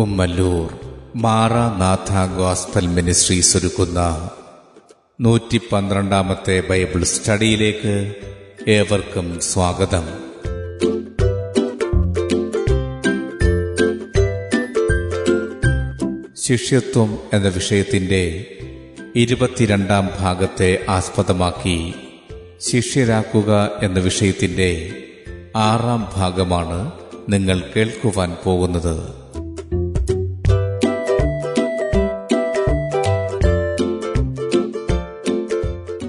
Kummallur Maranatha gospel ministries ഒരുക്കുന്ന നൂറ്റി പന്ത്രണ്ടാമത്തെ ബൈബിൾ സ്റ്റഡിയിലേക്ക് ഏവർക്കും സ്വാഗതം. ശിഷ്യത്വം എന്ന വിഷയത്തിന്റെ ഇരുപത്തിരണ്ടാം ഭാഗത്തെ ആസ്പദമാക്കി ശിഷ്യരാക്കുക എന്ന വിഷയത്തിന്റെ ആറാം ഭാഗമാണ് നിങ്ങൾ കേൾക്കുവാൻ പോകുന്നത്.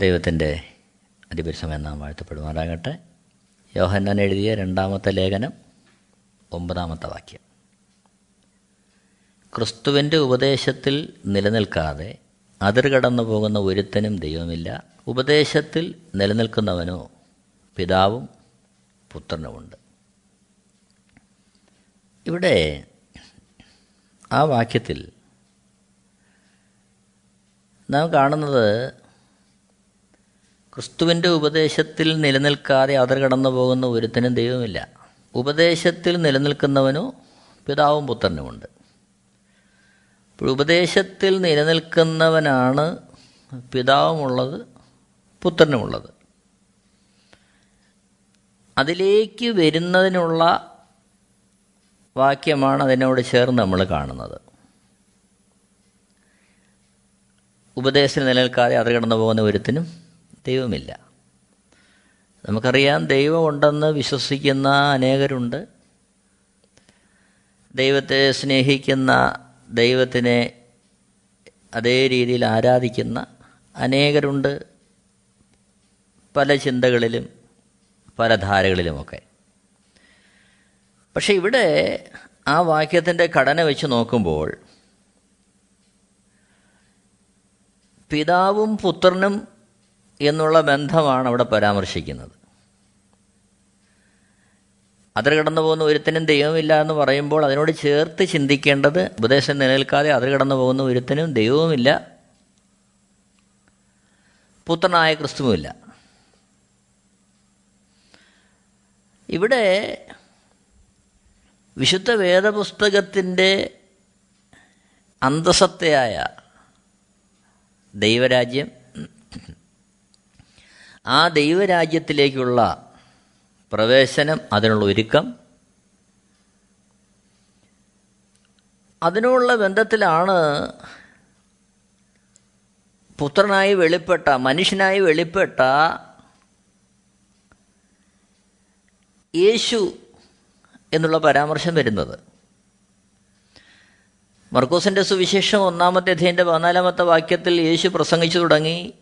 ദൈവത്തിന്റെ അതിപരിസമയം നാം വാഴ്ത്തപ്പെടുമാറാകട്ടെ. യോഹന്നാൻ എഴുതിയ രണ്ടാമത്തെ ലേഖനം ഒമ്പതാമത്തെ വാക്യം. ക്രിസ്തുവിന്റെ ഉപദേശത്തിൽ നിലനിൽക്കാതെ അതിർ കടന്നു പോകുന്ന ഒരുത്തനും ദൈവമില്ല. ഉപദേശത്തിൽ നിലനിൽക്കുന്നവനോ പിതാവും പുത്രനുമുണ്ട്. ഇവിടെ ആ വാക്യത്തിൽ നാം കാണുന്നത് ക്രിസ്തുവിന്റെ ഉപദേശത്തിൽ നിലനിൽക്കാതെ അതിർ കടന്നു പോകുന്ന ഒരുത്തനും ദൈവമില്ല. ഉപദേശത്തിൽ നിലനിൽക്കുന്നവനോ പിതാവും പുത്രനുമുണ്ട്. അപ്പോൾ ഉപദേശത്തിൽ നിലനിൽക്കുന്നവനാണ് പിതാവുമുള്ളത് പുത്രനുമുള്ളത്. അതിലേക്ക് വരുന്നതിനുള്ള വാക്യമാണ് അതിനോട് ചേർന്ന് നമ്മൾ കാണുന്നത്. ഉപദേശത്തിൽ നിലനിൽക്കാതെ അതിൽ കടന്നു പോകുന്ന ഒരുത്തിനും ദൈവമില്ല നമുക്കറിയാം ദൈവമുണ്ടെന്ന് വിശ്വസിക്കുന്ന അനേകരുണ്ട്. ദൈവത്തെ സ്നേഹിക്കുന്ന ദൈവത്തിനെ അതേ രീതിയിൽ ആരാധിക്കുന്ന അനേകരുണ്ട്. പല ചിന്തകളിലും പല ധാരകളിലുമൊക്കെ. പക്ഷെ ഇവിടെ ആ വാക്യത്തിന്റെ ഘടന വെച്ച് നോക്കുമ്പോൾ പിതാവും പുത്രനും എന്നുള്ള ബന്ധമാണ് അവിടെ പരാമർശിക്കുന്നത്. അതിർ കടന്നു പോകുന്ന ഒരുത്തനും ദൈവമില്ല എന്ന് പറയുമ്പോൾ അതിനോട് ചേർത്ത് ചിന്തിക്കേണ്ടത് ഉപദേശം നിലനിൽക്കാതെ അതിർ കടന്നു പോകുന്ന ഒരുത്തനും ദൈവവുമില്ല. പുത്രനായ ക്രിസ്തുവുമില്ല. ഇവിടെ വിശുദ്ധ വേദപുസ്തകത്തിന്റെ അന്തസത്തയായ ദൈവരാജ്യം ആ ദൈവരാജ്യത്തിലേക്കുള്ള പ്രവേശനം അതിനുള്ള ഒരുക്കം. അതിനുള്ള ബന്ധത്തിലാണ് പുത്രനായി വെളിപ്പെട്ട മനുഷ്യനായി വെളിപ്പെട്ട യേശു എന്നുള്ള പരാമർശം വരുന്നത്. മർക്കോസിന്റെ സുവിശേഷം ഒന്നാമത്തെ അധ്യയന്റെ പതിനാലാമത്തെ വാക്യത്തിൽ യേശു പ്രസംഗിച്ചു തുടങ്ങി.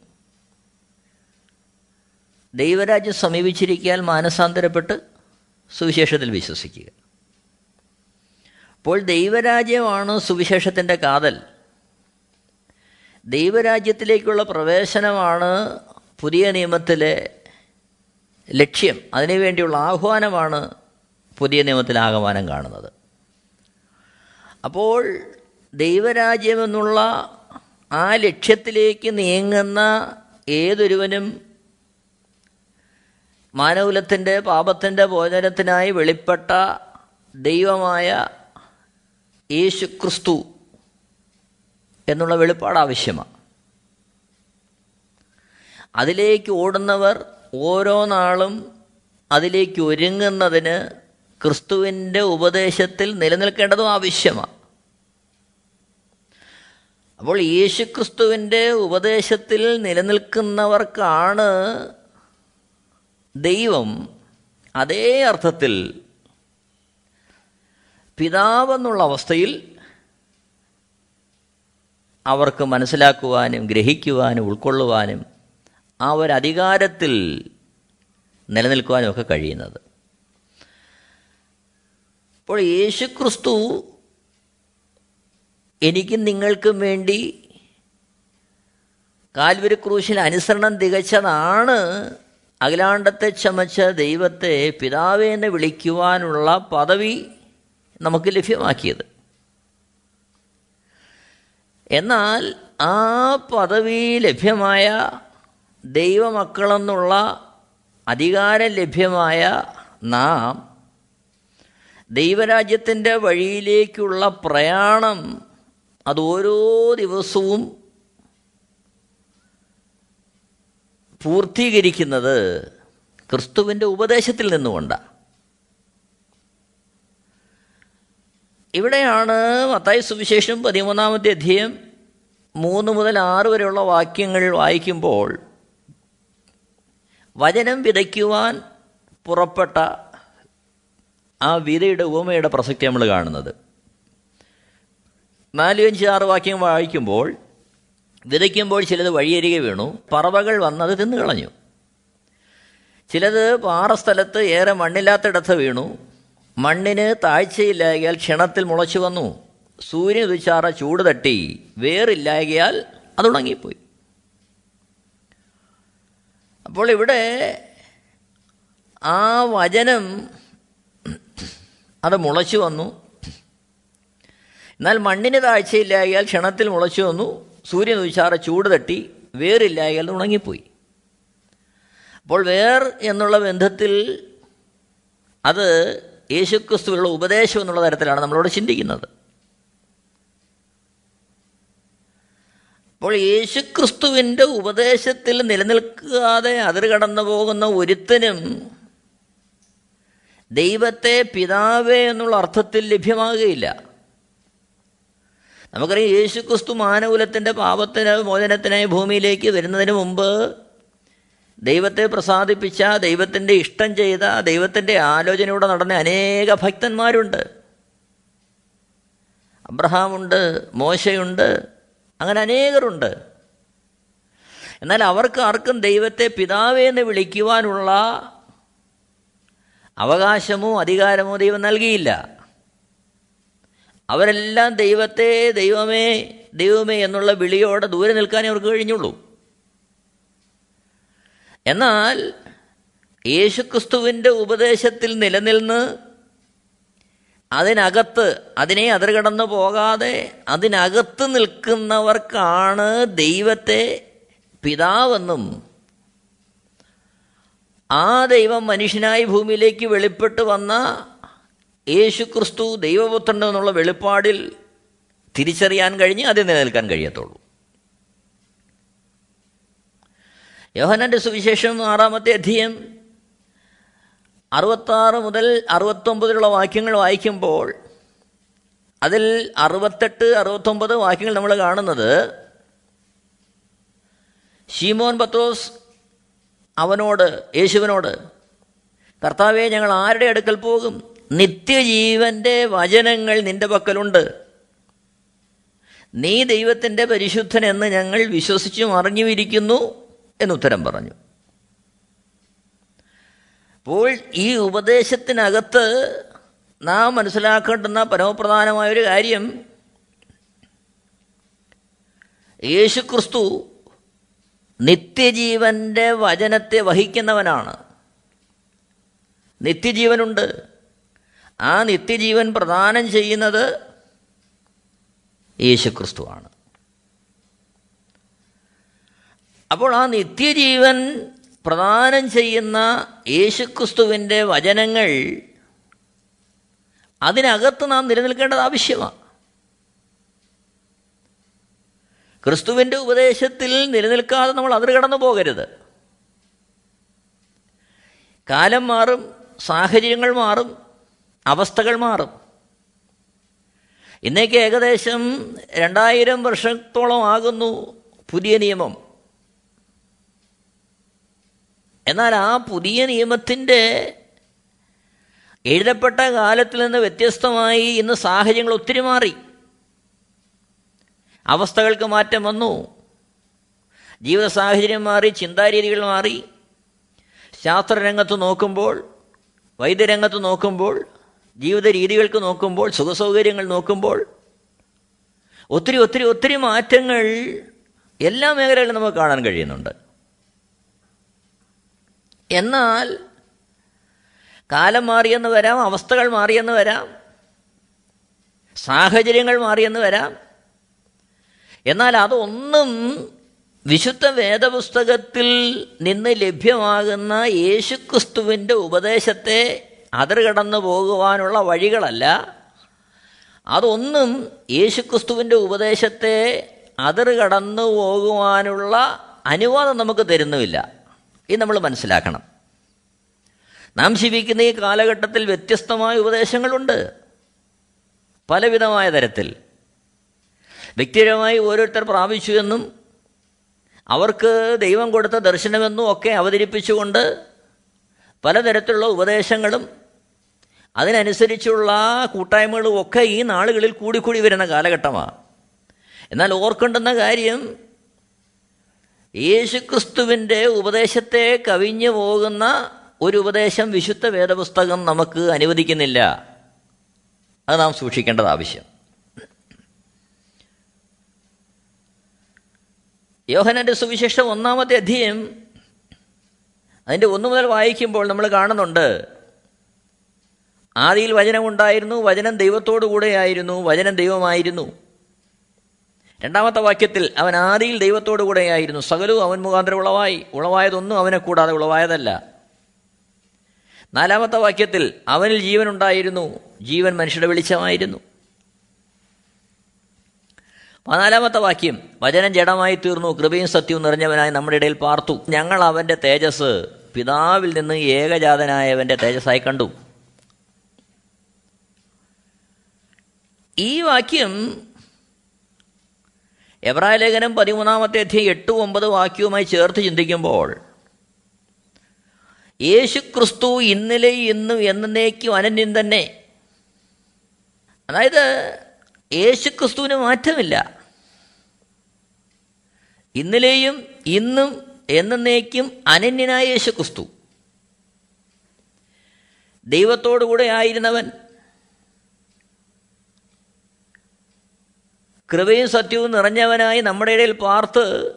ദൈവരാജ്യം സമീപിച്ചിരിക്കാൻ മാനസാന്തരപ്പെട്ട് സുവിശേഷത്തിൽ വിശ്വസിക്കുക. അപ്പോൾ ദൈവരാജ്യമാണ് സുവിശേഷത്തിന്റെ കാതൽ. ദൈവരാജ്യത്തിലേക്കുള്ള പ്രവേശനമാണ് പുതിയ നിയമത്തിലെ ലക്ഷ്യം. അതിനുവേണ്ടിയുള്ള ആഹ്വാനമാണ് പുതിയ നിയമത്തിൽ ആഹ്വാനം കാണുന്നത്. അപ്പോൾ ദൈവരാജ്യമെന്നുള്ള ആ ലക്ഷ്യത്തിലേക്ക് നീങ്ങുന്ന ഏതൊരുവനും മാനകുലത്തിന്റെ പാപത്തിന്റെ ഭോജനത്തിനായി വെളിപ്പെട്ട ദൈവമായ യേശു ക്രിസ്തു എന്നുള്ള വെളിപ്പാട് ആവശ്യമാണ്. അതിലേക്ക് ഓടുന്നവർ ഓരോ നാളും അതിലേക്ക് ഒരുങ്ങുന്നതിന് ക്രിസ്തുവിന്റെ ഉപദേശത്തിൽ നിലനിൽക്കേണ്ടതും ആവശ്യമാണ്. അപ്പോൾ യേശു ക്രിസ്തുവിന്റെ ഉപദേശത്തിൽ നിലനിൽക്കുന്നവർക്കാണ് ദൈവം അതേ അർത്ഥത്തിൽ പിതാവെന്നുള്ള അവസ്ഥയിൽ അവർക്ക് മനസ്സിലാക്കുവാനും ഗ്രഹിക്കുവാനും ഉൾക്കൊള്ളുവാനും ആ ഒരു അധികാരത്തിൽ നിലനിൽക്കുവാനും ഒക്കെ കഴിയുന്നത്. അപ്പോൾ യേശുക്രിസ്തു എനിക്കും നിങ്ങൾക്കും വേണ്ടി കാൽവരി ക്രൂശിൽ അനുസരണം തികച്ചതാണ് അഖിലാണ്ടത്തെ ചമച്ച ദൈവത്തെ പിതാവേനെ വിളിക്കുവാനുള്ള പദവി നമുക്ക് ലഭ്യമാക്കിയത്. എന്നാൽ ആ പദവി ലഭ്യമായ ദൈവമക്കളെന്നുള്ള അധികാരം ലഭ്യമായ നാം ദൈവരാജ്യത്തിന്റെ വഴിയിലേക്കുള്ള പ്രയാണം അത് ഓരോ ദിവസവും പൂർത്തീകരിക്കുന്നത് ക്രിസ്തുവിന്റെ ഉപദേശത്തിൽ നിന്നുകൊണ്ടാണ് ഇവിടെയാണ് മത്തായി സുവിശേഷം പതിമൂന്നാമത്തെ അധ്യയം മൂന്ന് മുതൽ ആറ് വരെയുള്ള വാക്യങ്ങൾ വായിക്കുമ്പോൾ വചനം വിതയ്ക്കുവാൻ പുറപ്പെട്ട ആ വിതയുടെ ഉപമയുടെ പ്രസക്തി നമ്മൾ കാണുന്നത്. നാല് അഞ്ച് ആറ് വാക്യം വായിക്കുമ്പോൾ വിതയ്ക്കുമ്പോൾ ചിലത് വഴിയരികെ വീണു പറവകൾ വന്നത് തിന്നുകളഞ്ഞു ചിലത് പാറസ്ഥലത്ത് ഏറെ മണ്ണില്ലാത്തിടത്ത് വീണു മണ്ണിന് താഴ്ചയില്ലായകയാൽ ക്ഷണത്തിൽ മുളച്ചു വന്നു സൂര്യൻ ഉദിച്ചാറ ചൂട് തട്ടി വേറില്ലായകയാൽ അതുണങ്ങിപ്പോയി അപ്പോൾ ഇവിടെ ആ വചനം അത് മുളച്ചു വന്നു. എന്നാൽ മണ്ണിന് താഴ്ചയില്ലായകയാൽ ക്ഷണത്തിൽ മുളച്ചു വന്നു സൂര്യൻ ഉഷാറ ചൂട് തട്ടി അത് ഉണങ്ങിപ്പോയി. അപ്പോൾ വേർ എന്നുള്ള ബന്ധത്തിൽ അത് യേശുക്രിസ്തുവിനുള്ള ഉപദേശം എന്നുള്ള തരത്തിലാണ് നമ്മളോട് ചിന്തിക്കുന്നത്. അപ്പോൾ യേശുക്രിസ്തുവിന്റെ ഉപദേശത്തിൽ നിലനിൽക്കാതെ അതിർ കടന്നു പോകുന്ന ഒരുത്തനും ദൈവത്തെ പിതാവേ എന്നുള്ള അർത്ഥത്തിൽ ലഭ്യമാകുകയില്ല. നമുക്കറിയാം യേശുക്രിസ്തു മാനകുലത്തിന്റെ പാപത്തിന് മോചനത്തിനായി ഭൂമിയിലേക്ക് വരുന്നതിന് മുമ്പ് ദൈവത്തെ പ്രസാദിപ്പിച്ച ദൈവത്തിന്റെ ഇഷ്ടം ചെയ്ത ദൈവത്തിന്റെ ആലോചനയോടെ നടന്ന അനേക ഭക്തന്മാരുണ്ട്. അബ്രഹാമുണ്ട് മോശയുണ്ട് അങ്ങനെ അനേകരുണ്ട്. എന്നാൽ അവർക്ക് ആർക്കും ദൈവത്തെ പിതാവേ എന്ന് വിളിക്കുവാനുള്ള അവകാശമോ അധികാരമോ ദൈവം നൽകിയില്ല. അവരെല്ലാം ദൈവത്തെ ദൈവമേ ദൈവമേ എന്നുള്ള വിളിയോടെ ദൂരെ നിൽക്കാനേ അവർക്ക് കഴിഞ്ഞുള്ളൂ. എന്നാൽ യേശുക്രിസ്തുവിന്റെ ഉപദേശത്തിൽ നിലനിന്ന് അതിനകത്ത് അതിനെ അതിർകടന്നു പോകാതെ അതിനകത്ത് നിൽക്കുന്നവർക്കാണ് ദൈവത്തെ പിതാവെന്നും ആ ദൈവം മനുഷ്യനായി ഭൂമിയിലേക്ക് വെളിപ്പെട്ട് വന്ന യേശുക്രിസ്തു ദൈവപുത്രൻ എന്നുള്ള വെളിപ്പാടിൽ തിരിച്ചറിയാൻ കഴിഞ്ഞ് അത് നിലനിൽക്കാൻ കഴിയത്തുള്ളൂ. യോഹനന്റെ സുവിശേഷം ആറാമത്തെ അധ്യയം അറുപത്താറ് മുതൽ അറുപത്തൊമ്പതിലുള്ള വാക്യങ്ങൾ വായിക്കുമ്പോൾ അതിൽ അറുപത്തെട്ട് അറുപത്തൊമ്പത് വാക്യങ്ങൾ നമ്മൾ കാണുന്നത് ഷീമോൻ പത്രോസ് അവനോട് യേശുവിനോട് കർത്താവെ ഞങ്ങൾ ആരുടെ അടുക്കൽ പോകും? നിത്യജീവന്റെ വചനങ്ങൾ നിന്റെ പക്കലുണ്ട്. നീ ദൈവത്തിന്റെ പരിശുദ്ധൻ എന്ന് ഞങ്ങൾ വിശ്വസിച്ചും അറിഞ്ഞുമിരിക്കുന്നു എന്നുത്തരം പറഞ്ഞു. അപ്പോൾ ഈ ഉപദേശത്തിനകത്ത് നാം മനസ്സിലാക്കേണ്ടുന്ന പരമപ്രധാനമായൊരു കാര്യം യേശുക്രിസ്തു നിത്യജീവന്റെ വചനത്തെ വഹിക്കുന്നവനാണ്. നിത്യജീവനുണ്ട്. ആ നിത്യജീവൻ പ്രദാനം ചെയ്യുന്നത് യേശുക്രിസ്തുവാണ്. അപ്പോൾ ആ നിത്യജീവൻ പ്രദാനം ചെയ്യുന്ന യേശുക്രിസ്തുവിന്റെ വചനങ്ങൾ അതിനകത്ത് നാം നിലനിൽക്കേണ്ടത് ആവശ്യമാണ് ക്രിസ്തുവിന്റെ ഉപദേശത്തിൽ നിലനിൽക്കാതെ നമ്മൾ അതിർ കടന്നു പോകരുത്. കാലം മാറും സാഹചര്യങ്ങൾ മാറും അവസ്ഥകൾ മാറും. ഇന്നേക്ക് ഏകദേശം രണ്ടായിരം വർഷത്തോളം ആകുന്നു പുതിയ നിയമം. എന്നാൽ ആ പുതിയ നിയമത്തിന്റെ എഴുതപ്പെട്ട കാലത്തിൽ നിന്ന് വ്യത്യസ്തമായി ഇന്ന് സാഹചര്യങ്ങൾ ഒത്തിരി മാറി. അവസ്ഥകൾക്ക് മാറ്റം വന്നു. ജീവിത സാഹചര്യം മാറി ചിന്താരീതികൾ മാറി. ശാസ്ത്രരംഗത്ത് നോക്കുമ്പോൾ വൈദ്യരംഗത്ത് നോക്കുമ്പോൾ ജീവിത രീതികൾക്ക് നോക്കുമ്പോൾ സുഖസൗകര്യങ്ങൾ നോക്കുമ്പോൾ ഒത്തിരി ഒത്തിരി ഒത്തിരി മാറ്റങ്ങൾ എല്ലാ മേഖലകളിലും നമുക്ക് കാണാൻ കഴിയുന്നുണ്ട്. എന്നാൽ കാലം മാറിയെന്ന് വരാം അവസ്ഥകൾ മാറിയെന്ന് വരാം സാഹചര്യങ്ങൾ മാറിയെന്ന് വരാം. എന്നാൽ അതൊന്നും വിശുദ്ധ വേദപുസ്തകത്തിൽ നിന്ന് ലഭ്യമാകുന്ന യേശുക്രിസ്തുവിന്റെ ഉപദേശത്തെ അതിർകടന്നു പോകുവാനുള്ള വഴികളല്ല. അതൊന്നും യേശുക്രിസ്തുവിന്റെ ഉപദേശത്തെ അതിർകടന്നു പോകുവാനുള്ള അനുവാദം നമുക്ക് തരുന്നുമില്ല. ഇത് നമ്മൾ മനസ്സിലാക്കണം. നാം ജീവിക്കുന്ന ഈ കാലഘട്ടത്തിൽ വ്യത്യസ്തമായ ഉപദേശങ്ങളുണ്ട്. പലവിധമായ തരത്തിൽ. വ്യക്തിപരമായി ഓരോരുത്തർ പ്രാപിച്ചു എന്നും അവർക്ക് ദൈവം കൊടുത്ത ദർശനമെന്നും ഒക്കെ അവതരിപ്പിച്ചുകൊണ്ട് പലതരത്തിലുള്ള ഉപദേശങ്ങളും അതിനനുസരിച്ചുള്ള കൂട്ടായ്മകളും ഒക്കെ ഈ നാളുകളിൽ കൂടിക്കൂടി വരുന്ന കാലഘട്ടമാണ്. എന്നാൽ ഓർക്കേണ്ടുന്ന കാര്യം യേശുക്രിസ്തുവിന്റെ ഉപദേശത്തെ കവിഞ്ഞു പോകുന്ന ഒരു ഉപദേശം വിശുദ്ധ വേദപുസ്തകം നമുക്ക് അനുവദിക്കുന്നില്ല. അത് നാം സൂക്ഷിക്കേണ്ടത് ആവശ്യം. യോഹനന്റെ സുവിശേഷം ഒന്നാമത്തെ അധ്യയം അതിന്റെ ഒന്നു മുതൽ വായിക്കുമ്പോൾ നമ്മൾ കാണുന്നുണ്ട് ആദിയിൽ വചനമുണ്ടായിരുന്നു വചനം ദൈവത്തോടു കൂടെയായിരുന്നു വചനം ദൈവമായിരുന്നു. രണ്ടാമത്തെ വാക്യത്തിൽ അവൻ ആദിയിൽ ദൈവത്തോടു കൂടെയായിരുന്നു സകലവും അവൻ മുഖാന്തരം ഉളവായി. ഉളവായതൊന്നും അവനെ കൂടാതെ ഉളവായതല്ല. നാലാമത്തെ വാക്യത്തിൽ അവനിൽ ജീവൻ ഉണ്ടായിരുന്നു ജീവൻ മനുഷ്യരുടെ വെളിച്ചമായിരുന്നു. പതിനാലാമത്തെ വാക്യം വചനം ജഡമായി തീർന്നു കൃപയും സത്യവും നിറഞ്ഞവനായി നമ്മുടെ ഇടയിൽ പാർത്തു. ഞങ്ങൾ അവന്റെ തേജസ് പിതാവിൽ നിന്ന് ഏകജാതനായവന്റെ തേജസ്സായി കണ്ടു. ഈ വാക്യം എബ്രായ ലേഖനം പതിമൂന്നാമത്തെ അധ്യയം എട്ട് ഒമ്പത് വാക്യവുമായി ചേർത്ത് ചിന്തിക്കുമ്പോൾ യേശു ക്രിസ്തു ഇന്നലെ ഇന്നും എന്നേക്കും അനന്യം തന്നെ. അതായത് യേശു ക്രിസ്തുവിന് മാറ്റമില്ല. ഇന്നലെയും ഇന്നും എന്നേക്കും അനന്യനായ യേശു ക്രിസ്തു ദൈവത്തോടുകൂടെ ആയിരുന്നവൻ കൃപയും സത്യവും നിറഞ്ഞവനായി നമ്മുടെ ഇടയിൽ പാർത്ത്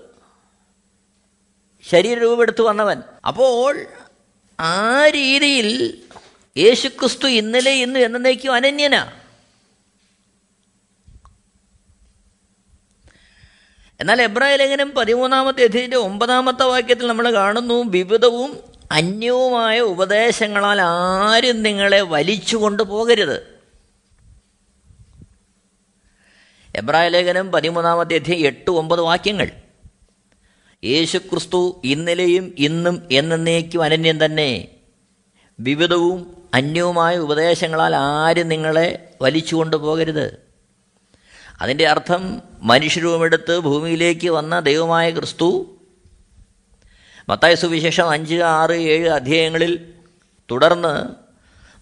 ശരീരരൂപെടുത്ത് വന്നവൻ. അപ്പോൾ ആ രീതിയിൽ യേശുക്രിസ്തു ഇന്നലെ ഇന്നും എന്നേക്കും അനന്യനാ. എന്നാൽ എബ്രായ ലേഖനം പതിമൂന്നാമത്തെ അധ്യയന്റെ ഒമ്പതാമത്തെ വാക്യത്തിൽ നമ്മൾ കാണുന്നു വിവിധവും അന്യവുമായ ഉപദേശങ്ങളാൽ ആരും നിങ്ങളെ വലിച്ചു കൊണ്ടുപോകരുത് എബ്രായ ലേഖനം പതിമൂന്നാമത്തെ അധ്യയം എട്ട് ഒമ്പത് വാക്യങ്ങൾ. യേശു ക്രിസ്തു ഇന്നലെയും ഇന്നും എന്നേക്കും അനന്യം തന്നെ. വിവിധവും അന്യവുമായ ഉപദേശങ്ങളാൽ ആരും നിങ്ങളെ വലിച്ചു കൊണ്ടുപോകരുത്. അതിന്റെ അർത്ഥം മനുഷ്യരൂപമെടുത്ത് ഭൂമിയിലേക്ക് വന്ന ദൈവമായ ക്രിസ്തു മത്തായ സുവിശേഷം അഞ്ച് ആറ് ഏഴ് അധ്യായങ്ങളിൽ തുടർന്ന്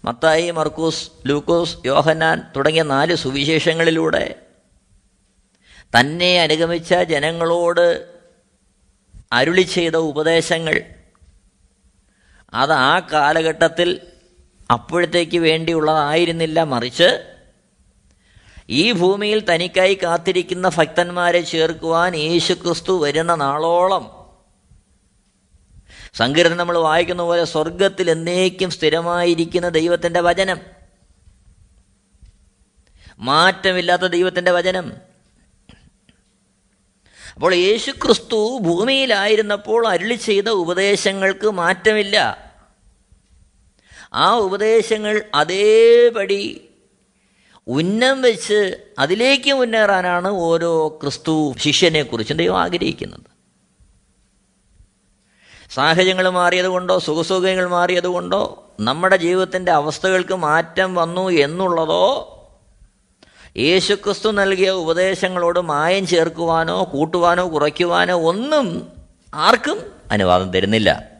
മത്തായി മർക്കൂസ് ലൂക്കോസ് യോഹന്നാൻ തുടങ്ങിയ നാല് സുവിശേഷങ്ങളിലൂടെ തന്നെ അനുഗമിച്ച ജനങ്ങളോട് അരുളി ചെയ്ത ഉപദേശങ്ങൾ. അത് ആ കാലഘട്ടത്തിൽ അപ്പോഴത്തേക്ക് വേണ്ടിയുള്ളതായിരുന്നില്ല. മറിച്ച് ഈ ഭൂമിയിൽ തനിക്കായി കാത്തിരിക്കുന്ന ഭക്തന്മാരെ ചേർക്കുവാൻ യേശുക്രിസ്തു വരുന്ന നാളോളം സങ്കീർത്തനം നമ്മൾ വായിക്കുന്ന പോലെ സ്വർഗത്തിൽ എന്നേക്കും സ്ഥിരമായിരിക്കുന്ന ദൈവത്തിന്റെ വചനം. മാറ്റമില്ലാത്ത ദൈവത്തിന്റെ വചനം. അപ്പോൾ യേശു ക്രിസ്തു ഭൂമിയിലായിരുന്നപ്പോൾ അരുളി ചെയ്ത ഉപദേശങ്ങൾക്ക് മാറ്റമില്ല. ആ ഉപദേശങ്ങൾ അതേപടി ഉന്നം വെച്ച് അതിലേക്ക് മുന്നേറാനാണ് ഓരോ ക്രിസ്തു ശിഷ്യനെക്കുറിച്ചും ദൈവം ആഗ്രഹിക്കുന്നത്. സാഹചര്യങ്ങൾ മാറിയതുകൊണ്ടോ സുഖസുഖങ്ങൾ മാറിയതുകൊണ്ടോ നമ്മുടെ ജീവിതത്തിന്റെ അവസ്ഥകൾക്ക് മാറ്റം വന്നു എന്നുള്ളതോ യേശുക്രിസ്തു നൽകിയ ഉപദേശങ്ങളോട് മായം ചേർക്കുവാനോ കൂട്ടുവാനോ കുറയ്ക്കുവാനോ ഒന്നും ആർക്കും അനുവാദം തരുന്നില്ല.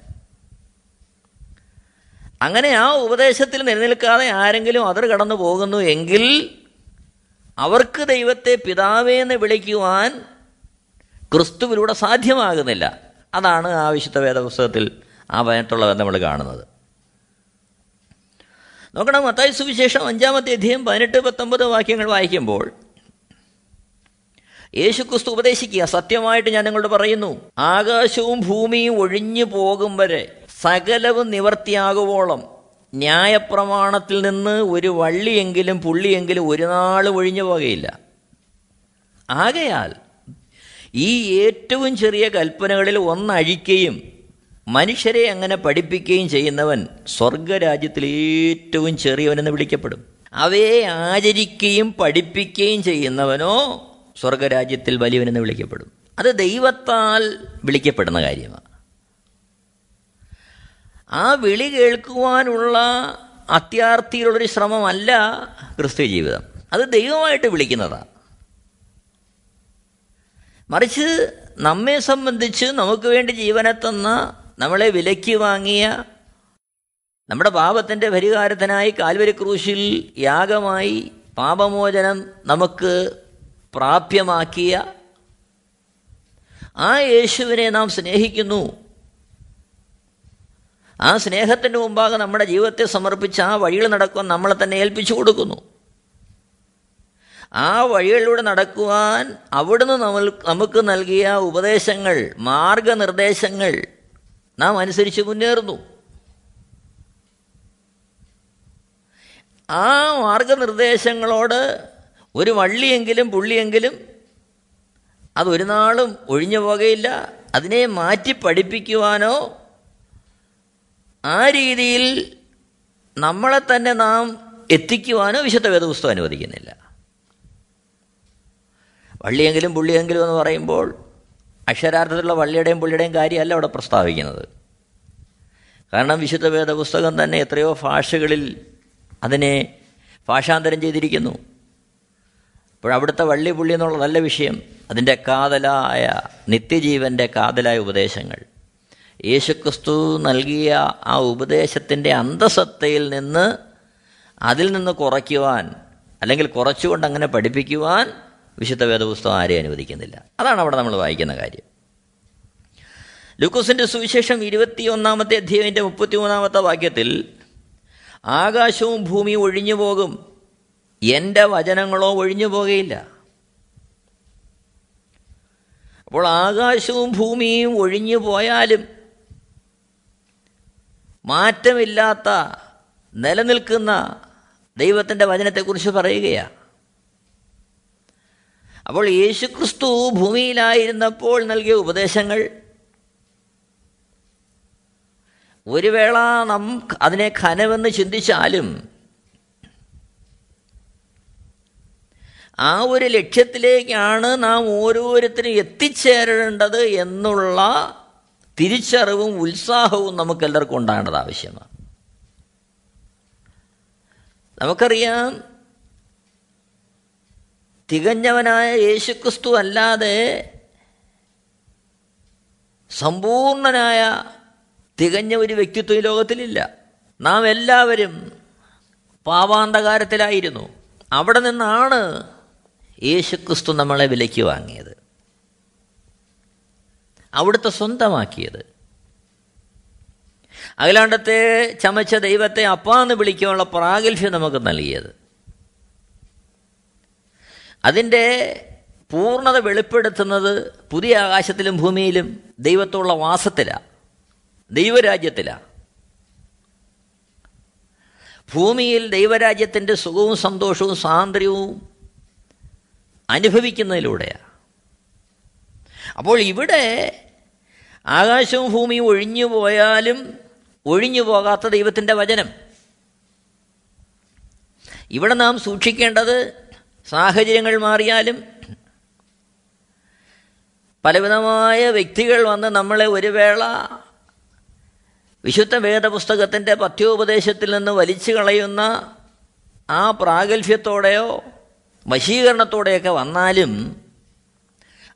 അങ്ങനെ ആ ഉപദേശത്തിൽ നിലനിൽക്കാതെ ആരെങ്കിലും അതിർ കടന്നു പോകുന്നു എങ്കിൽ അവർക്ക് ദൈവത്തെ പിതാവേ എന്ന് വിളിക്കുവാൻ ക്രിസ്തുവിലൂടെ സാധ്യമാകുന്നില്ല. അതാണ് ആ വിശുദ്ധ വേദപുസ്തകത്തിൽ ആ പറഞ്ഞിട്ടുള്ളത് നമ്മൾ കാണുന്നത്. നോക്കണം മത്തായി സുവിശേഷം അഞ്ചാമത്തെ അധ്യയം പതിനെട്ട് പത്തൊമ്പത് വാക്യങ്ങൾ വായിക്കുമ്പോൾ യേശുക്രിസ്തു ഉപദേശിക്കുക സത്യമായിട്ട് ഞാൻ നിങ്ങളോട് പറയുന്നു ആകാശവും ഭൂമിയും ഒഴിഞ്ഞു പോകും വരെ സകലവും നിവർത്തിയാകുവോളം ന്യായപ്രമാണത്തിൽ നിന്ന് ഒരു വള്ളിയെങ്കിലും പുള്ളിയെങ്കിലും ഒരു നാൾ ഒഴിഞ്ഞു പോകുകയില്ല. ആകയാൽ ഈ ഏറ്റവും ചെറിയ കൽപ്പനകളിൽ ഒന്നഴിക്കുകയും മനുഷ്യരെ അങ്ങനെ പഠിപ്പിക്കുകയും ചെയ്യുന്നവൻ സ്വർഗരാജ്യത്തിൽ ഏറ്റവും ചെറിയവനെന്ന് വിളിക്കപ്പെടും. അവയെ ആചരിക്കുകയും പഠിപ്പിക്കുകയും ചെയ്യുന്നവനോ സ്വർഗരാജ്യത്തിൽ വലിയവനെന്ന് വിളിക്കപ്പെടും. അത് ദൈവത്താൽ വിളിക്കപ്പെടുന്ന കാര്യമാണ്. ആ വിളി കേൾക്കുവാനുള്ള അത്യാർത്ഥിയിലുള്ളൊരു ശ്രമമല്ല ക്രിസ്തു ജീവിതം. അത് ദൈവമായിട്ട് വിളിക്കുന്നതാണ് മറിച്ച് നമ്മെ സംബന്ധിച്ച് നമുക്ക് വേണ്ടി ജീവനെ തന്ന നമ്മളെ വിലയ്ക്ക് വാങ്ങിയ നമ്മുടെ പാപത്തിന്റെ പരിഹാരത്തിനായി കാൽവരി ക്രൂശിൽ യാഗമായി പാപമോചനം നമുക്ക് പ്രാപ്യമാക്കിയ ആ യേശുവിനെ നാം സ്നേഹിക്കുന്നു. ആ സ്നേഹത്തിന്റെ മുമ്പാകെ നമ്മുടെ ജീവിതത്തെ സമർപ്പിച്ച് ആ വഴിയിൽ നടക്കുവാൻ നമ്മളെ തന്നെ ഏൽപ്പിച്ചു കൊടുക്കുന്നു. ആ വഴികളിലൂടെ നടക്കുവാൻ അവിടുന്ന് നമ്മൾ നമുക്ക് നൽകിയ ഉപദേശങ്ങൾ മാർഗനിർദ്ദേശങ്ങൾ നാം അനുസരിച്ച് മുന്നേറുന്നു. ആ മാർഗനിർദ്ദേശങ്ങളോട് ഒരു വള്ളിയെങ്കിലും പുള്ളിയെങ്കിലും അതൊരു നാളും ഒഴിഞ്ഞു പോകുകയില്ല അതിനെ മാറ്റി പഠിപ്പിക്കുവാനോ ആ രീതിയിൽ നമ്മളെ തന്നെ നാം എത്തിക്കുവാനോ വിശുദ്ധ വേദപുസ്തകം അനുവദിക്കുന്നില്ല. വള്ളിയെങ്കിലും പുള്ളിയെങ്കിലും എന്ന് പറയുമ്പോൾ അക്ഷരാർത്ഥത്തിലുള്ള വള്ളിയുടെയും പുള്ളിയുടെയും കാര്യമല്ല അവിടെ പ്രസ്താവിക്കുന്നത്. കാരണം വിശുദ്ധ വേദ പുസ്തകം തന്നെ എത്രയോ ഭാഷകളിൽ അതിനെ ഭാഷാന്തരം ചെയ്തിരിക്കുന്നു. അപ്പോൾ അവിടുത്തെ വള്ളി പുള്ളി എന്നുള്ള നല്ല വിഷയം. അതിന്റെ കാതലായ നിത്യജീവന്റെ കാതലായ ഉപദേശങ്ങൾ. യേശുക്രിസ്തു നൽകിയ ആ ഉപദേശത്തിന്റെ അന്തസത്തയിൽ നിന്ന് അതിൽ നിന്ന് കുറയ്ക്കുവാൻ അല്ലെങ്കിൽ കുറച്ചുകൊണ്ട് അങ്ങനെ പഠിപ്പിക്കുവാൻ വിശുദ്ധ വേദപുസ്തകം ആരെയും അനുവദിക്കുന്നില്ല. അതാണ് അവിടെ നമ്മൾ വായിക്കുന്ന കാര്യം. ലൂക്കോസിന്റെ സുവിശേഷം ഇരുപത്തി ഒന്നാമത്തെ അധ്യായന്റെ മുപ്പത്തി മൂന്നാമത്തെ വാക്യത്തിൽ ആകാശവും ഭൂമിയും ഒഴിഞ്ഞു പോകും. എന്റെ വചനങ്ങളോ ഒഴിഞ്ഞു പോകുകയില്ല. അപ്പോൾ ആകാശവും ഭൂമിയും ഒഴിഞ്ഞു പോയാലും മാറ്റമില്ലാത്ത നിലനിൽക്കുന്ന ദൈവത്തിന്റെ വചനത്തെക്കുറിച്ച് പറയുകയാണ് അപ്പോൾ യേശുക്രിസ്തു ഭൂമിയിലായിരുന്നപ്പോൾ നൽകിയ ഉപദേശങ്ങൾ ഒരു വേള നാം അതിനെ ഖനമെന്ന് ചിന്തിച്ചാലും ആ ഒരു ലക്ഷ്യത്തിലേക്കാണ് നാം ഓരോരുത്തരും എത്തിച്ചേരേണ്ടത് എന്നുള്ള തിരിച്ചറിവും ഉത്സാഹവും നമുക്കെല്ലാവർക്കും ഉണ്ടാകേണ്ടത് ആവശ്യമാണ്. നമുക്കറിയാം തികഞ്ഞവനായ യേശുക്രിസ്തു അല്ലാതെ സമ്പൂർണനായ തികഞ്ഞ ഒരു വ്യക്തിത്വം ഈ ലോകത്തിലില്ല. നാം എല്ലാവരും പാവാന്തകാരത്തിലായിരുന്നു അവിടെ നിന്നാണ് യേശുക്രിസ്തു നമ്മളെ വിലയ്ക്ക് വാങ്ങിയത്. അവിടുത്തെ സ്വന്തമാക്കിയത്. അഖിലാണ്ടത്തെ ചമച്ച ദൈവത്തെ അപ്പാന്ന് വിളിക്കാനുള്ള പ്രാഗൽഭ്യം നമുക്ക് നൽകിയത്. അതിന്റെ പൂർണത വെളിപ്പെടുത്തുന്നത് പുതിയ ആകാശത്തിലും ഭൂമിയിലും ദൈവത്തുള്ള വാസത്തിലാണ് ദൈവരാജ്യത്തിലാണ് ഭൂമിയിൽ ദൈവരാജ്യത്തിന്റെ സുഖവും സന്തോഷവും സ്വാതന്ത്ര്യവും അനുഭവിക്കുന്നതിലൂടെയാണ് അപ്പോൾ ഇവിടെ ആകാശവും ഭൂമിയും ഒഴിഞ്ഞു പോയാലും ഒഴിഞ്ഞു പോകാത്ത ദൈവത്തിന്റെ വചനം. ഇവിടെ നാം സൂക്ഷിക്കേണ്ടത് സാഹചര്യങ്ങൾ മാറിയാലും പലവിധമായ വ്യക്തികൾ വന്ന് നമ്മളെ ഒരു വേള വിശുദ്ധ വേദപുസ്തകത്തിന്റെ പഥ്യോപദേശത്തിൽ നിന്ന് വലിച്ചു കളയുന്ന ആ പ്രാഗൽഭ്യത്തോടെയോ വശീകരണത്തോടെയൊക്കെ വന്നാലും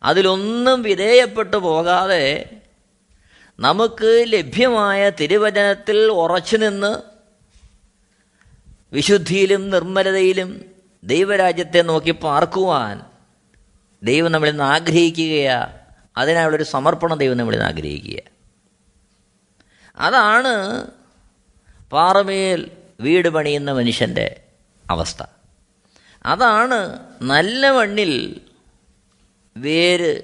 അതിലൊന്നും വിധേയപ്പെട്ടു പോകാതെ നമുക്ക് ലഭ്യമായ തിരുവചനത്തിൽ ഉറച്ചു നിന്ന് വിശുദ്ധിയിലും നിർമ്മലതയിലും ദൈവരാജ്യത്തെ നോക്കി പാർക്കുവാൻ ദൈവം നമ്മളിൽ നിന്ന് ആഗ്രഹിക്കുകയാ. അതിനായുള്ളൊരു സമർപ്പണം ദൈവം നമ്മളിൽ നിന്ന് ആഗ്രഹിക്കുക. അതാണ് പാറമേൽ വീട് പണിയുന്ന മനുഷ്യന്റെ അവസ്ഥ. അതാണ് നല്ല മണ്ണിൽ വേര്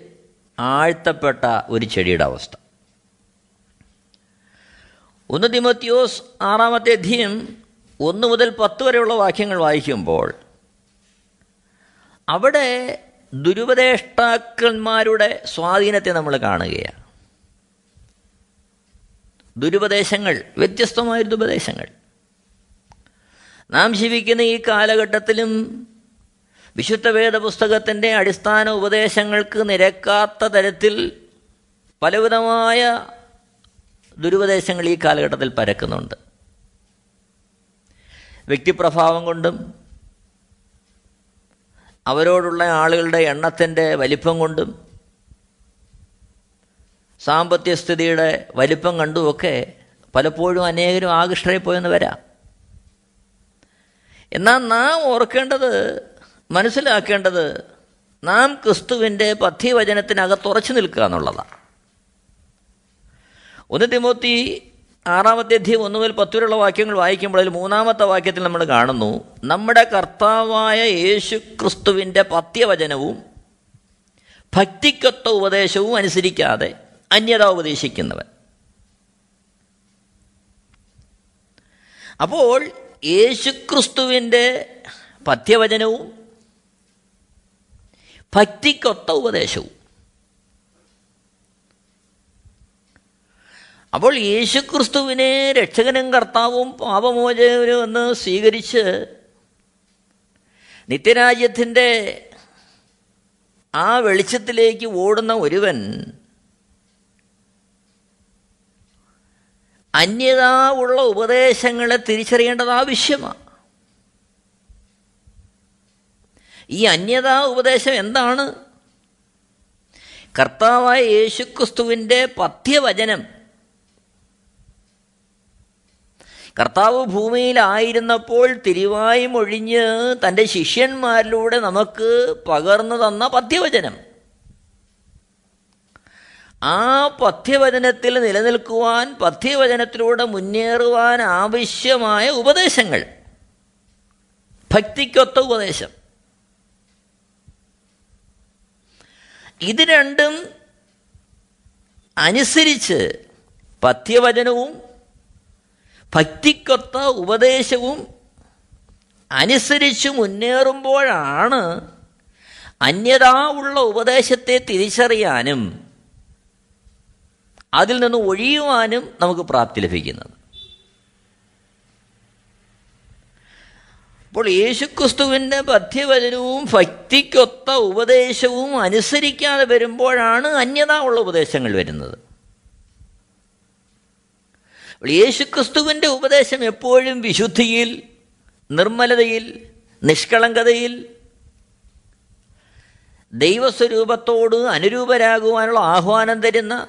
ആഴ്ത്തപ്പെട്ട ഒരു ചെടിയുടെ അവസ്ഥ. ഒന്ന് തിമത്യോസ് ആറാമത്തെ അധ്യയം ഒന്ന് മുതൽ പത്ത് വരെയുള്ള വാക്യങ്ങൾ വായിക്കുമ്പോൾ അവിടെ ദുരുപദേഷ്ടാക്കന്മാരുടെ സ്വാധീനത്തെ നമ്മൾ കാണുകയാണ്. ദുരുപദേശങ്ങൾ വ്യത്യസ്തമായ ദുരുപദേശങ്ങൾ. നാം ജീവിക്കുന്ന ഈ കാലഘട്ടത്തിലും വിശുദ്ധ വേദപുസ്തകത്തിന്റെ അടിസ്ഥാന ഉപദേശങ്ങൾക്ക് നിരക്കാത്ത തരത്തിൽ പലവിധമായ ദുരുപദേശങ്ങൾ ഈ കാലഘട്ടത്തിൽ പരക്കുന്നുണ്ട്. വ്യക്തിപ്രഭാവം കൊണ്ടും അവരോടുള്ള ആളുകളുടെ എണ്ണത്തിന്റെ വലിപ്പം കൊണ്ടും സാമ്പത്തിക സ്ഥിതിയുടെ വലിപ്പം കണ്ടുമൊക്കെ പലപ്പോഴും അനേകരും ആകൃഷ്ടരായി പോയെന്ന് വരാം. എന്നാൽ നാം ഓർക്കേണ്ടത് മനസ്സിലാക്കേണ്ടത് നാം ക്രിസ്തുവിന്റെ പഥ്യവചനത്തിനകത്ത് ഉറച്ചു നിൽക്കുക എന്നുള്ളതാണ്. ഒന്ന് തിമോത്തി ആറാമത്തെ അധ്യയം ഒന്നു മുതൽ പത്ത് വരെയുള്ള വാക്യങ്ങൾ വായിക്കുമ്പോൾ അതിൽ മൂന്നാമത്തെ വാക്യത്തിൽ നമ്മൾ കാണുന്നു നമ്മുടെ കർത്താവായ യേശു ക്രിസ്തുവിന്റെ പത്യവചനവും ഭക്തിക്കൊത്ത ഉപദേശവും അനുസരിക്കാതെ അന്യത ഉപദേശിക്കുന്നവൻ. അപ്പോൾ യേശുക്രിസ്തുവിന്റെ പത്യവചനവും ഭക്തിക്കൊത്ത ഉപദേശവും അപ്പോൾ യേശുക്രിസ്തുവിനെ രക്ഷകനും കർത്താവും പാപമോചകനും എന്ന് സ്വീകരിച്ച് നിത്യരാജ്യത്തിന്റെ ആ വെളിച്ചത്തിലേക്ക് ഓടുന്ന ഒരുവൻ അന്യതാ ഉള്ള ഉപദേശങ്ങളെ തിരിച്ചറിയേണ്ടത് ആവശ്യമാണ് ഈ അന്യതാ ഉപദേശം എന്താണ്? കർത്താവായ യേശുക്രിസ്തുവിന്റെ പഥ്യവചനം കർത്താവ് ഭൂമിയിലായിരുന്നപ്പോൾ തിരുവായി മൊഴിഞ്ഞ് തന്റെ ശിഷ്യന്മാരിലൂടെ നമുക്ക് പകർന്നു തന്ന പഥ്യവചനം ആ പഥ്യവചനത്തിൽ നിലനിൽക്കുവാൻ പഥ്യവചനത്തിലൂടെ മുന്നേറുവാൻ ആവശ്യമായ ഉപദേശങ്ങൾ. ഭക്തിക്കൊത്ത ഉപദേശം. ഇത് രണ്ടും അനുസരിച്ച് പഥ്യവചനവും ഭക്തിക്കൊത്ത ഉപദേശവും അനുസരിച്ച് മുന്നേറുമ്പോഴാണ് അന്യതാ ഉള്ള ഉപദേശത്തെ തിരിച്ചറിയാനും അതിൽ നിന്ന് ഒഴിയുവാനും നമുക്ക് പ്രാപ്തി ലഭിക്കുന്നത്. അപ്പോൾ യേശുക്രിസ്തുവിന്റെ പഥ്യവചനവും ഭക്തിക്കൊത്ത ഉപദേശവും അനുസരിക്കാതെ വരുമ്പോഴാണ് അന്യതാ ഉള്ള ഉപദേശങ്ങൾ വരുന്നത്. യേശുക്രിസ്തുവിന്റെ ഉപദേശം എപ്പോഴും വിശുദ്ധിയിൽ നിർമ്മലതയിൽ നിഷ്കളങ്കതയിൽ ദൈവസ്വരൂപത്തോട് അനുരൂപരാകുവാനുള്ള ആഹ്വാനം തരുന്ന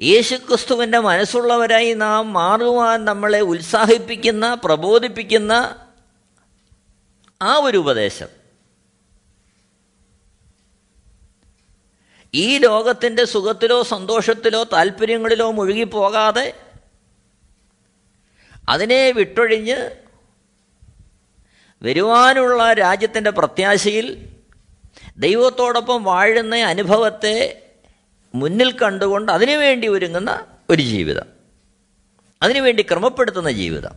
യേശുക്രിസ്തുവിന്റെ മനസ്സുള്ളവരായി നാം മാറുവാൻ നമ്മളെ ഉത്സാഹിപ്പിക്കുന്ന പ്രബോധിപ്പിക്കുന്ന ആ ഒരു ഉപദേശം. ഈ ലോകത്തിന്റെ സുഖത്തിലോ സന്തോഷത്തിലോ താല്പര്യങ്ങളിലോ മുഴുകിപ്പോകാതെ അതിനെ വിട്ടൊഴിഞ്ഞ് വരുവാനുള്ള രാജ്യത്തിന്റെ പ്രത്യാശയിൽ ദൈവത്തോടൊപ്പം വാഴുന്ന അനുഭവത്തെ മുന്നിൽ കണ്ടുകൊണ്ട് അതിനുവേണ്ടി ഒരുങ്ങുന്ന ഒരു ജീവിതം. അതിനുവേണ്ടി ക്രമപ്പെടുത്തുന്ന ജീവിതം.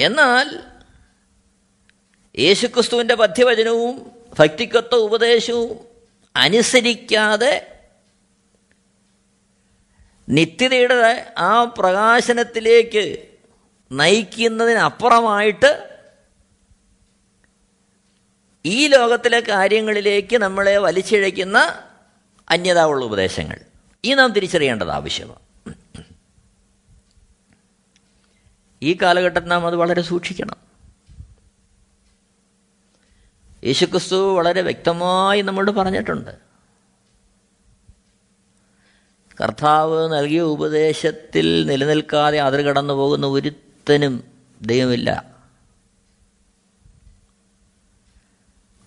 എന്നാൽ യേശുക്രിസ്തുവിന്റെ പഥ്യവചനവും ഭക്തിക്കൊത്ത ഉപദേശവും അനുസരിക്കാതെ നിത്യതയുടെ ആ പ്രകാശനത്തിലേക്ക് നയിക്കുന്നതിനപ്പുറമായിട്ട് ഈ ലോകത്തിലെ കാര്യങ്ങളിലേക്ക് നമ്മളെ വലിച്ചിഴയ്ക്കുന്ന അന്യതാവുള്ള ഉപദേശങ്ങൾ. ഈ നാം തിരിച്ചറിയേണ്ടത് ആവശ്യമാണ്. ഈ കാലഘട്ടത്തിൽ നാം അത് വളരെ സൂക്ഷിക്കണം. യേശുക്രിസ്തു വളരെ വ്യക്തമായി നമ്മളോട് പറഞ്ഞിട്ടുണ്ട്. കർത്താവ് നൽകിയ ഉപദേശത്തിൽ നിലനിൽക്കാതെ അതിർ കടന്നു പോകുന്ന ഒരുത്തനും ദൈവമില്ല.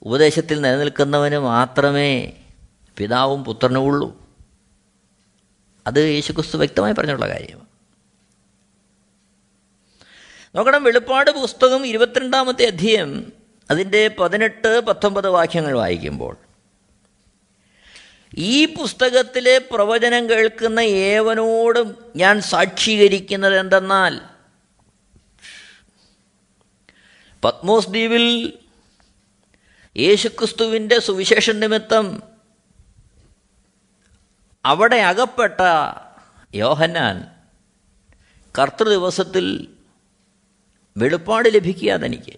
ഉപദേശത്തിൽ നിലനിൽക്കുന്നവന് മാത്രമേ പിതാവും പുത്രനും ഉള്ളൂ. അത് യേശുക്രിസ്തു വ്യക്തമായി പറഞ്ഞുള്ള കാര്യമാണ് നോക്കണം വെളിപ്പാട് പുസ്തകം ഇരുപത്തിരണ്ടാമത്തെ അധ്യയം അതിന്റെ പതിനെട്ട് പത്തൊമ്പത് വാക്യങ്ങൾ വായിക്കുമ്പോൾ ഈ പുസ്തകത്തിലെ പ്രവചനം കേൾക്കുന്ന ഏവനോടും ഞാൻ സാക്ഷീകരിക്കുന്നത് എന്തെന്നാൽ പത്മോസ് ദ്വീപിൽ യേശുക്രിസ്തുവിന്റെ സുവിശേഷ നിമിത്തം അവിടെ അകപ്പെട്ട യോഹന്നാൻ കർത്തൃ ദിവസത്തിൽ വെളിപ്പാട് ലഭിക്കുക തനിക്ക്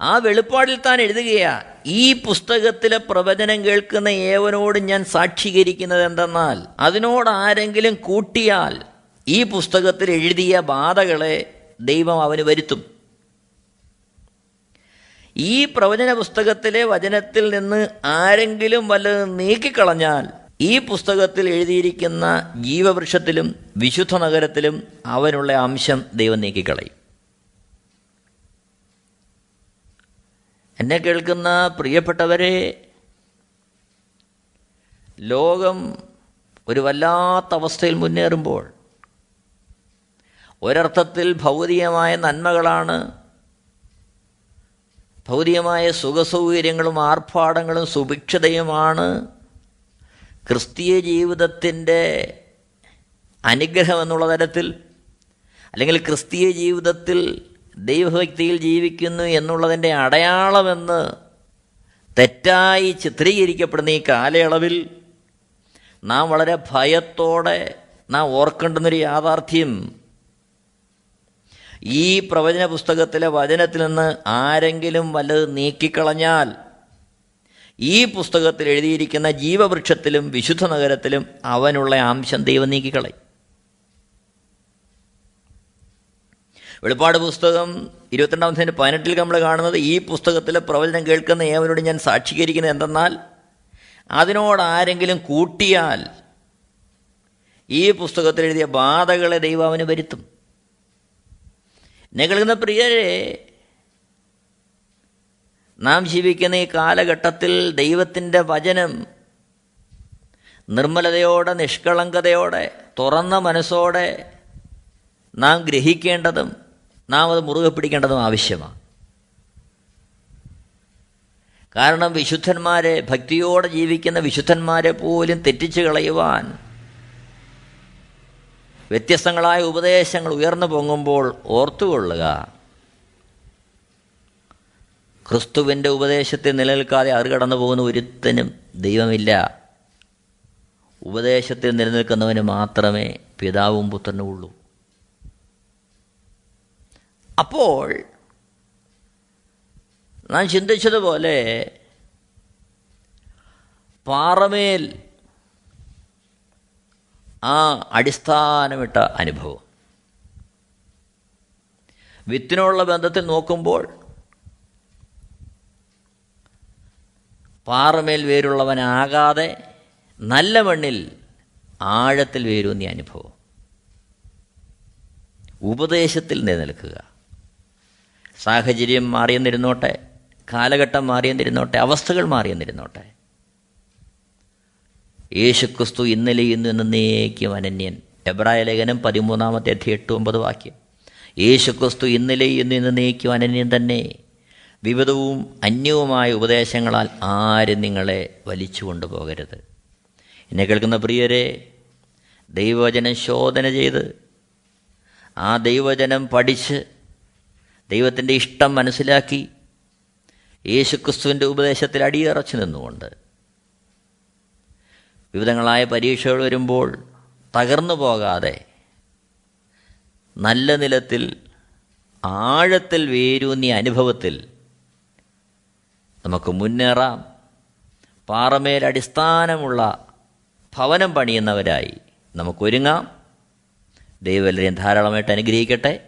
ആ വെളിപ്പാടിൽ താൻ എഴുതുകയാ ഈ പുസ്തകത്തിലെ പ്രവചനം കേൾക്കുന്ന ഏവനോട് ഞാൻ സാക്ഷീകരിക്കുന്നത് എന്തെന്നാൽ അതിനോട് ആരെങ്കിലും കൂട്ടിയാൽ ഈ പുസ്തകത്തിൽ എഴുതിയ ബാധകളെ ദൈവം അവന് വരുത്തും. ഈ പ്രവചന പുസ്തകത്തിലെ വചനത്തിൽ നിന്ന് ആരെങ്കിലും വല്ലതും നീക്കിക്കളഞ്ഞാൽ ഈ പുസ്തകത്തിൽ എഴുതിയിരിക്കുന്ന ജീവവൃക്ഷത്തിലും വിശുദ്ധ നഗരത്തിലും അവനുള്ള അംശം ദൈവം നീക്കിക്കളയും. എന്നെ കേൾക്കുന്ന പ്രിയപ്പെട്ടവരെ ലോകം ഒരു വല്ലാത്ത അവസ്ഥയിൽ മുന്നേറുമ്പോൾ ഒരർത്ഥത്തിൽ ഭൗതികമായ നന്മകളാണ് ഭൗതികമായ സുഖസൗകര്യങ്ങളും ആർഭാടങ്ങളും സുഭിക്ഷതയുമാണ് ക്രിസ്തീയ ജീവിതത്തിന്റെ അനുഗ്രഹം എന്നുള്ള തരത്തിൽ അല്ലെങ്കിൽ ക്രിസ്തീയ ജീവിതത്തിൽ ദൈവഭക്തിയിൽ ജീവിക്കുന്നു എന്നുള്ളതിന്റെ അടയാളമെന്ന് തെറ്റായി ചിത്രീകരിക്കപ്പെടുന്ന ഈ കാലയളവിൽ നാം വളരെ ഭയത്തോടെ നാം ഓർക്കേണ്ടുന്നൊരു യാഥാർത്ഥ്യം. ഈ പ്രവചന പുസ്തകത്തിലെ വചനത്തിൽ നിന്ന് ആരെങ്കിലും വല്ലത് നീക്കിക്കളഞ്ഞാൽ ഈ പുസ്തകത്തിൽ എഴുതിയിരിക്കുന്ന ജീവവൃക്ഷത്തിലും വിശുദ്ധ നഗരത്തിലും അവനുള്ള അംശം ദൈവം നീക്കിക്കളയും. വെളിപ്പാട് പുസ്തകം ഇരുപത്തിരണ്ടാം തീയതി പതിനെട്ടിൽ നമ്മൾ കാണുന്നത് ഈ പുസ്തകത്തിലെ പ്രവചനം കേൾക്കുന്ന ഏവനോട് ഞാൻ സാക്ഷീകരിക്കുന്നത് എന്തെന്നാൽ അതിനോട് ആരെങ്കിലും കൂട്ടിയാൽ ഈ പുസ്തകത്തിൽ എഴുതിയ ബാധകളെ ദൈവം അവന് വരുത്തും. എന്നെ കേൾക്കുന്ന പ്രിയരെ നാം ജീവിക്കുന്ന ഈ കാലഘട്ടത്തിൽ ദൈവത്തിന്റെ വചനം നിർമ്മലതയോടെ നിഷ്കളങ്കതയോടെ തുറന്ന മനസ്സോടെ നാം ഗ്രഹിക്കേണ്ടതും നാം അത് മുറുകെ പിടിക്കേണ്ടതും ആവശ്യമാണ്. കാരണം വിശുദ്ധന്മാരെ ഭക്തിയോടെ ജീവിക്കുന്ന വിശുദ്ധന്മാരെ പോലും തെറ്റിച്ചു കളയുവാൻ വ്യത്യസ്തങ്ങളായ ഉപദേശങ്ങൾ ഉയർന്നു പൊങ്ങുമ്പോൾ ഓർത്തുകൊള്ളുക. ക്രിസ്തുവിന്റെ ഉപദേശത്തെ നിലനിൽക്കാതെ അറുകടന്നു പോകുന്ന ഒരുത്തനും ദൈവമില്ല. ഉപദേശത്തിൽ നിലനിൽക്കുന്നവന് മാത്രമേ പിതാവും പുത്രനും ഉള്ളൂ. അപ്പോൾ നാം ചിന്തിച്ചതുപോലെ പാറമേൽ ആ അടിസ്ഥാനമിട്ട അനുഭവം. വിത്തിനുള്ള ബന്ധത്തിൽ നോക്കുമ്പോൾ പാറമേൽ വേരുള്ളവനാകാതെ നല്ല മണ്ണിൽ ആഴത്തിൽ വേരൂന്നിയ അനുഭവം. ഉപദേശത്തിൽ നിലനിൽക്കുക. സാഹചര്യം മാറിയെന്നിരുന്നോട്ടെ കാലഘട്ടം മാറിയെന്നിരുന്നോട്ടെ അവസ്ഥകൾ മാറിയെന്നിരുന്നോട്ടെ. യേശുക്രിസ്തു ഇന്നലെ ഇന്ന് എന്നേക്കും അനന്യൻ. എബ്രായ ലേഖനം പതിമൂന്നാമത്തെ അധ്യയം എട്ട് ഒമ്പത് വാക്യം. യേശുക്രിസ്തു ഇന്നലെ ഇന്ന് എന്നേക്കും അനന്യൻ തന്നെ. വിവിധവും അന്യവുമായ ഉപദേശങ്ങളാൽ ആരും നിങ്ങളെ വലിച്ചു കൊണ്ടുപോകരുത്. എന്നെ കേൾക്കുന്ന പ്രിയരെ ദൈവവചനം ശോധന ചെയ്ത് ആ ദൈവവചനം പഠിച്ച് ദൈവത്തിന്റെ ഇഷ്ടം മനസ്സിലാക്കി യേശുക്രിസ്തുവിന്റെ ഉപദേശത്തിൽ അടിയറച്ചു നിന്നുകൊണ്ട്. വിവിധങ്ങളായ പരീക്ഷകൾ വരുമ്പോൾ തകർന്നു പോകാതെ നല്ല നിലത്തിൽ ആഴത്തിൽ വേരൂന്നിയ അനുഭവത്തിൽ നമുക്ക് മുന്നേറാം. പാറമേൽ അടിസ്ഥാനമുള്ള ഭവനം പണിയുന്നവരായി നമുക്കൊരുങ്ങാം. ദൈവം ധാരാളമായിട്ട് അനുഗ്രഹിക്കട്ടെ.